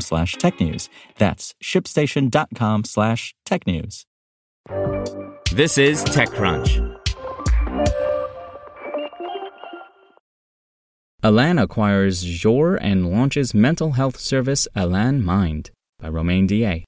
slash technews. That's shipstation.com slash technews. This is TechCrunch. Alan acquires Jour and launches mental health service Alan Mind by Romain Dillet.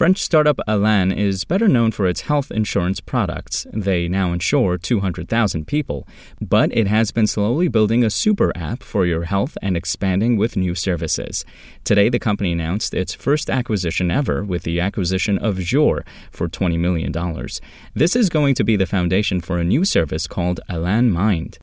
French startup Alan is better known for its health insurance products. They now insure 200,000 people, but it has been slowly building a super app for your health and expanding with new services. Today, the company announced its first acquisition ever with the acquisition of Jour for $20 million. This is going to be the foundation for a new service called Alan Mind.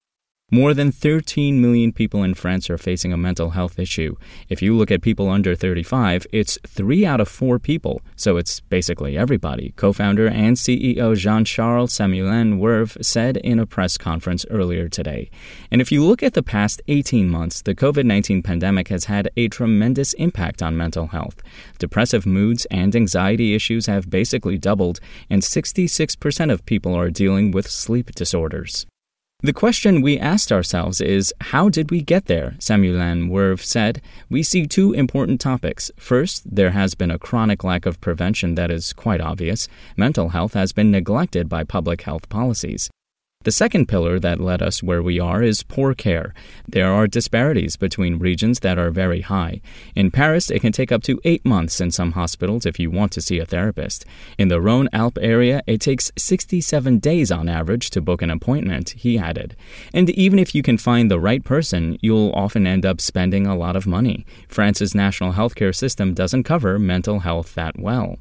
More than 13 million people in France are facing a mental health issue. If you look at people under 35, it's 3 out of 4 people, so it's basically everybody, co founder and CEO Jean Charles Samuelian Werve said in a press conference earlier today. And if you look at the past 18 months, the COVID 19 pandemic has had a tremendous impact on mental health. Depressive moods and anxiety issues have basically doubled, and 66% of people are dealing with sleep disorders. The question we asked ourselves is how did we get there? Samuelian Werve said. We see two important topics. First, there has been a chronic lack of prevention that is quite obvious. Mental health has been neglected by public health policies. The second pillar that led us where we are is poor care. There are disparities between regions that are very high. In Paris, it can take up to eight months in some hospitals if you want to see a therapist. In the Rhone Alpes area, it takes 67 days on average to book an appointment, he added. And even if you can find the right person, you'll often end up spending a lot of money. France's national healthcare system doesn't cover mental health that well.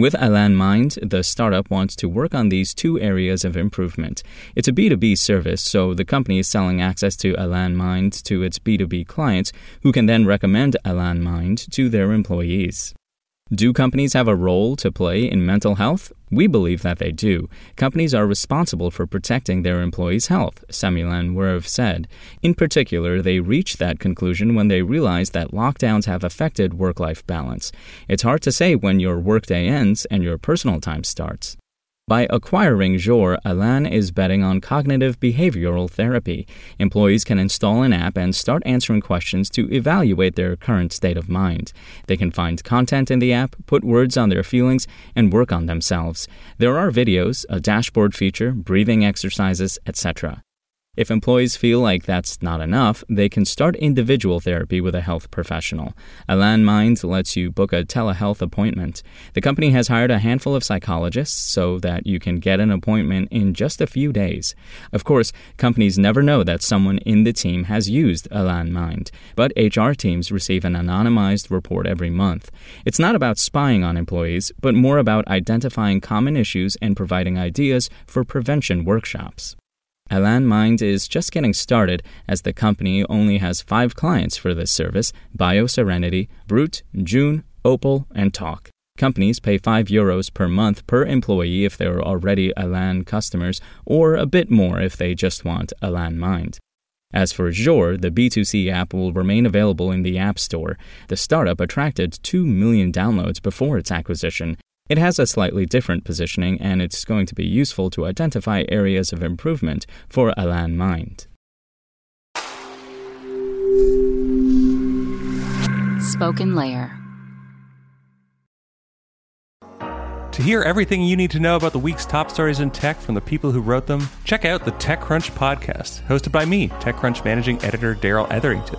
With Alan Mind, the startup wants to work on these two areas of improvement. It's a B2B service, so the company is selling access to Alan Mind to its B2B clients, who can then recommend Alan Mind to their employees. Do companies have a role to play in mental health? We believe that they do. Companies are responsible for protecting their employees' health, Samuelian Werve said. In particular, they reached that conclusion when they realized that lockdowns have affected work life balance. It's hard to say when your workday ends and your personal time starts. By acquiring Jour, Alan is betting on cognitive behavioral therapy. Employees can install an app and start answering questions to evaluate their current state of mind. They can find content in the app, put words on their feelings, and work on themselves. There are videos, a dashboard feature, breathing exercises, etc. If employees feel like that's not enough, they can start individual therapy with a health professional. Alan Mind lets you book a telehealth appointment. The company has hired a handful of psychologists so that you can get an appointment in just a few days. Of course, companies never know that someone in the team has used Alan Mind, but HR teams receive an anonymized report every month. It's not about spying on employees, but more about identifying common issues and providing ideas for prevention workshops. Alan Mind is just getting started as the company only has five clients for this service BioSerenity, Brut, June, Opal, and Talk. Companies pay 5 euros per month per employee if they're already Alan customers, or a bit more if they just want Alan Mind. As for Jour, the B2C app will remain available in the App Store. The startup attracted 2 million downloads before its acquisition it has a slightly different positioning and it's going to be useful to identify areas of improvement for Alan Mind. SpokenLayer. To hear everything you need to know about the week's top stories in tech from the people who wrote them, check out the TechCrunch podcast, hosted by me, TechCrunch managing editor Darrell Etherington.